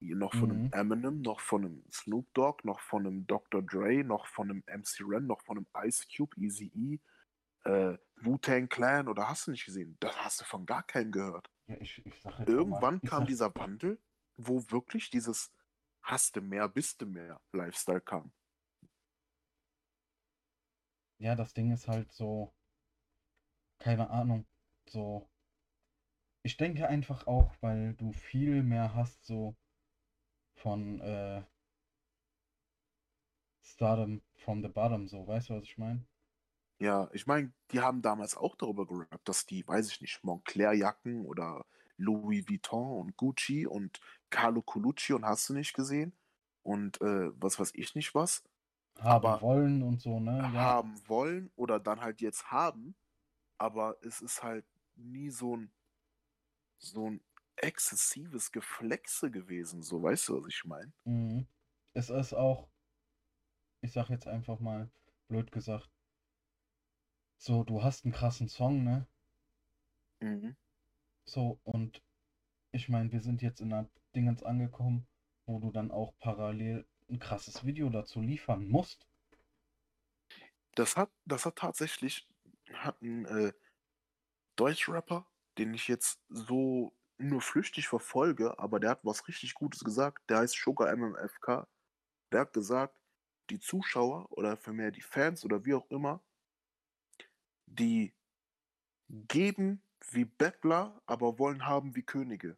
noch von einem Mhm. Eminem, noch von einem Snoop Dogg, noch von einem Dr. Dre, noch von einem MC Ren, noch von einem Ice Cube, Eazy-E, äh, Wu-Tang Clan oder hast du nicht gesehen? Das hast du von gar keinem gehört. Ja, ich, ich Irgendwann kam dieser Wandel, wo wirklich dieses Hast du mehr, bist du mehr Lifestyle kam. Ja, das Ding ist halt so, keine Ahnung, so. Ich denke einfach auch, weil du viel mehr hast, so von äh, Stardom from the Bottom, so, weißt du, was ich meine? Ja, ich meine, die haben damals auch darüber gerappt, dass die, weiß ich nicht, Moncler-Jacken oder Louis Vuitton und Gucci und Carlo Colucci und hast du nicht gesehen und äh, was weiß ich nicht was Haben Aber wollen und so, ne? Ja, haben wollen oder dann halt jetzt haben, aber es ist halt nie so ein so ein exzessives Geflexe gewesen, so weißt du, was ich meine? Mhm. Es ist auch, ich sag jetzt einfach mal, blöd gesagt, so, du hast einen krassen Song, ne? Mhm. So, und ich meine, wir sind jetzt in einer Dingens angekommen, wo du dann auch parallel ein krasses Video dazu liefern musst. Das hat, das hat tatsächlich, hat ein äh, Deutschrapper, den ich jetzt so nur flüchtig verfolge, aber der hat was richtig Gutes gesagt. Der heißt Sugar MMFK. Der hat gesagt, die Zuschauer oder vielmehr die Fans oder wie auch immer, die geben wie Bettler, aber wollen haben wie Könige.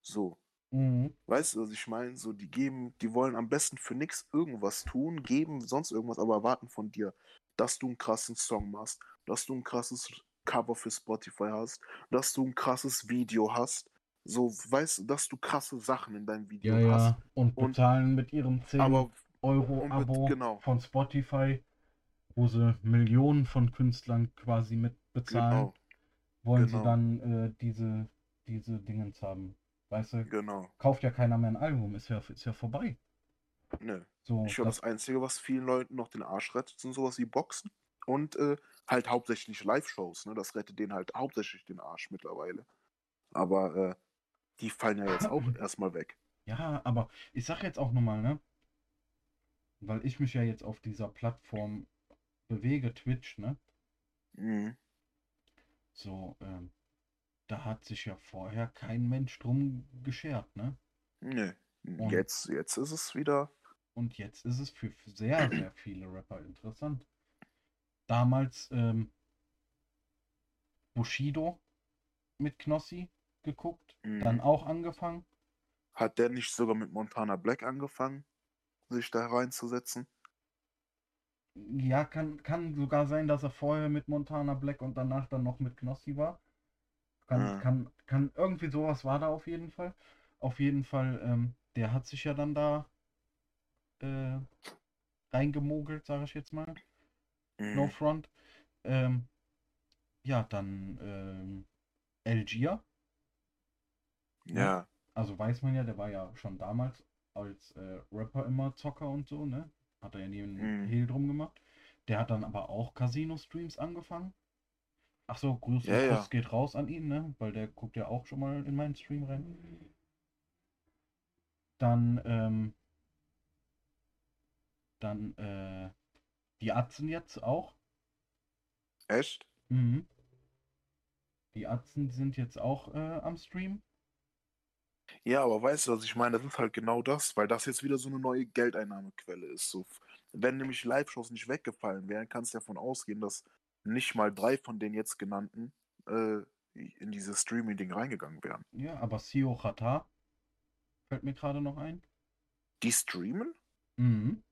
So. Mhm. Weißt du, was ich meine? So, die geben, die wollen am besten für nichts irgendwas tun, geben sonst irgendwas, aber erwarten von dir, dass du einen krassen Song machst, dass du ein krasses Cover für Spotify hast, dass du ein krasses Video hast. So, weißt du, dass du krasse Sachen in deinem Video Ja, hast. ja. Und Und- bezahlen mit ihrem 10 Aber Euro und mit- Abo genau. von Spotify, wo sie Millionen von Künstlern quasi mit bezahlen, genau, wollen sie genau. dann äh, diese, diese Dingens haben. Weißt du, genau. kauft ja keiner mehr ein Album, ist ja, ist ja vorbei. Ne. So, Ich glaube, das, das Einzige, was vielen Leuten noch den Arsch rettet, sind sowas wie Boxen. Und äh, halt hauptsächlich Live-Shows. Ne? Das rettet denen halt hauptsächlich den Arsch mittlerweile. Aber äh, die fallen ja jetzt auch erstmal weg. ja, aber ich sag jetzt auch nochmal, ne? weil ich mich ja jetzt auf dieser Plattform bewege, Twitch, ne? Mhm. So, ähm, da hat sich ja vorher kein Mensch drum geschert, ne? Nee. Und- Jetzt, jetzt ist es wieder. Und jetzt ist es für sehr, sehr viele Rapper interessant. Damals ähm, Bushido mit Knossi geguckt, dann Mhm. auch angefangen. Hat der nicht sogar mit Montana Black angefangen, sich da reinzusetzen? Ja, kann, kann sogar sein, dass er vorher mit Montana Black und danach dann noch mit Knossi war. Kann, Ah. kann, kann irgendwie sowas war da auf jeden Fall. Auf jeden Fall, ähm, der hat sich ja dann da äh, reingemogelt, sage ich jetzt mal. No Mhm. Front. Ähm, ja, dann ähm, Algier. Ja. Also weiß man ja, der war ja schon damals als äh, Rapper immer Zocker und so, ne? Hat er ja nie einen Mhm. Hehl drum gemacht. Der hat dann aber auch Casino-Streams angefangen. Ach so, Grüß Ja, ja. Geht raus an ihn, ne? Weil der guckt ja auch schon mal in meinen Stream rein. Dann, ähm, dann, äh, die Atzen jetzt auch. Echt? Mhm. Die Atzen sind jetzt auch äh, am Stream. Ja, aber weißt du, was ich meine? Das ist halt genau das, weil das jetzt wieder so eine neue Geldeinnahmequelle ist. So, wenn nämlich Live-Shows nicht weggefallen wären, kannst du davon ausgehen, dass nicht mal drei von den jetzt genannten äh, in dieses Streaming-Ding reingegangen wären. Ja, aber Sio Chata fällt mir gerade noch ein. Die streamen? Mhm.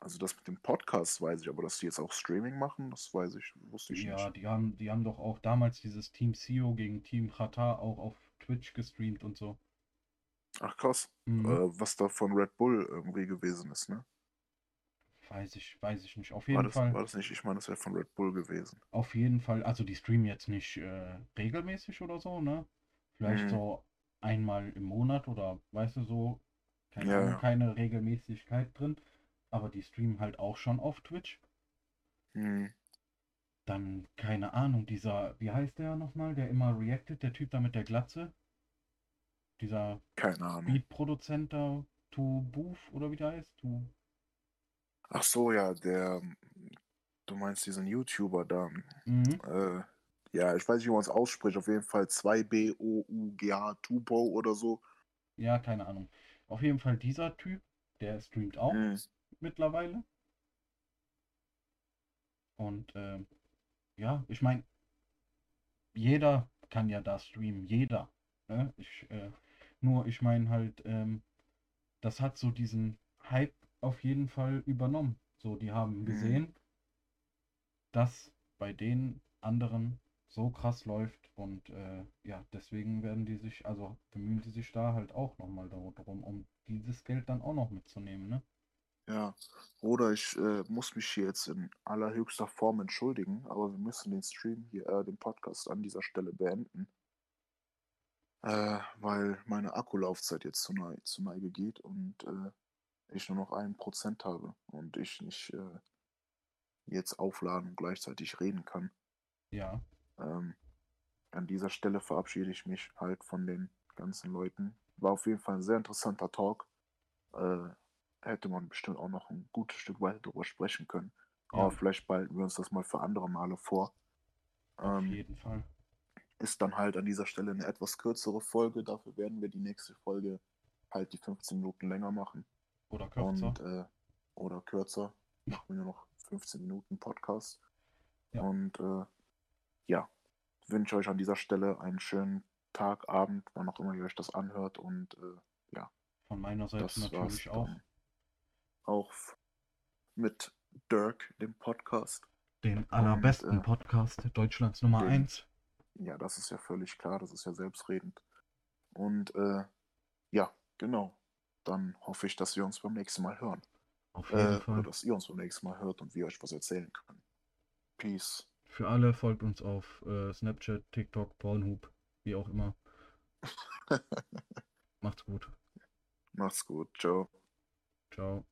Also das mit dem Podcast weiß ich, aber dass die jetzt auch Streaming machen, das weiß ich, wusste ich Ja, nicht. die haben, die haben doch auch damals dieses Team Sio gegen Team Chata auch auf Twitch gestreamt und so. Ach krass, Mhm. äh, was da von Red Bull irgendwie gewesen ist, ne? Weiß ich, weiß ich nicht. Auf War jeden das, Fall, war das nicht? Ich meine, das wäre von Red Bull gewesen. auf jeden Fall, also die streamen jetzt nicht äh, regelmäßig oder so, ne? Vielleicht Mhm. so einmal im Monat oder weißt du so, keine Ja, ja. keine Regelmäßigkeit drin. Aber die streamen halt auch schon auf Twitch. Hm. Dann, keine Ahnung, dieser, wie heißt der nochmal, der immer reactet, der Typ da mit der Glatze? Dieser. Beat-Produzent da, To Booth oder wie der heißt? To, Ach so, ja, der, du meinst diesen YouTuber da. mhm. Äh, ja, ich weiß nicht, wie man es ausspricht. Auf jeden Fall 2B-O-U-G-H, Tubo oder so. Ja, keine Ahnung. Auf jeden Fall dieser Typ, der streamt auch Hm. mittlerweile. Und ähm, ja, ich meine, jeder kann ja da streamen, jeder. Ne? Ich, äh, nur ich meine halt, ähm, das hat so diesen Hype auf jeden Fall übernommen. So, die haben Mhm. gesehen, dass bei den anderen so krass läuft und äh, ja, deswegen werden die sich, also bemühen die sich da halt auch nochmal darum, um dieses Geld dann auch noch mitzunehmen, ne? Ja, oder ich äh, muss mich hier jetzt in allerhöchster Form entschuldigen, aber wir müssen den Stream hier, äh, den Podcast an dieser Stelle beenden. Äh, weil meine Akkulaufzeit jetzt zu, Nei zu Neige geht und äh, ich nur noch ein Prozent habe und ich nicht äh, jetzt aufladen und gleichzeitig reden kann. Ja, Ähm, an dieser Stelle verabschiede ich mich halt von den ganzen Leuten. War auf jeden Fall ein sehr interessanter Talk. Äh, hätte man bestimmt auch noch ein gutes Stück weiter darüber sprechen können. Ja. Aber vielleicht behalten wir uns das mal für andere Male vor. auf Ähm, jeden Fall. ist dann halt an dieser Stelle eine etwas kürzere Folge. Dafür werden wir die nächste Folge halt die 15 Minuten länger machen. Oder kürzer. Und, äh, oder kürzer. Machen wir nur noch 15 Minuten Podcast. Ja. Und äh, ja, wünsche euch an dieser Stelle einen schönen Tag, Abend, wann auch immer ihr euch das anhört. Und äh, Von meiner Seite natürlich auch. dann auch mit Dirk, dem Podcast. Den allerbesten äh, Podcast Deutschlands Nummer den- 1. Ja, das ist ja völlig klar, das ist ja selbstredend. Und äh, ja, genau. Dann hoffe ich, dass wir uns beim nächsten Mal hören. Auf jeden Äh, Fall. oder dass ihr uns beim nächsten Mal hört und wir euch was erzählen können. Peace. Für alle folgt uns auf äh, Snapchat, TikTok, Pornhub, wie auch immer. Macht's gut. Macht's gut. Ciao. Ciao.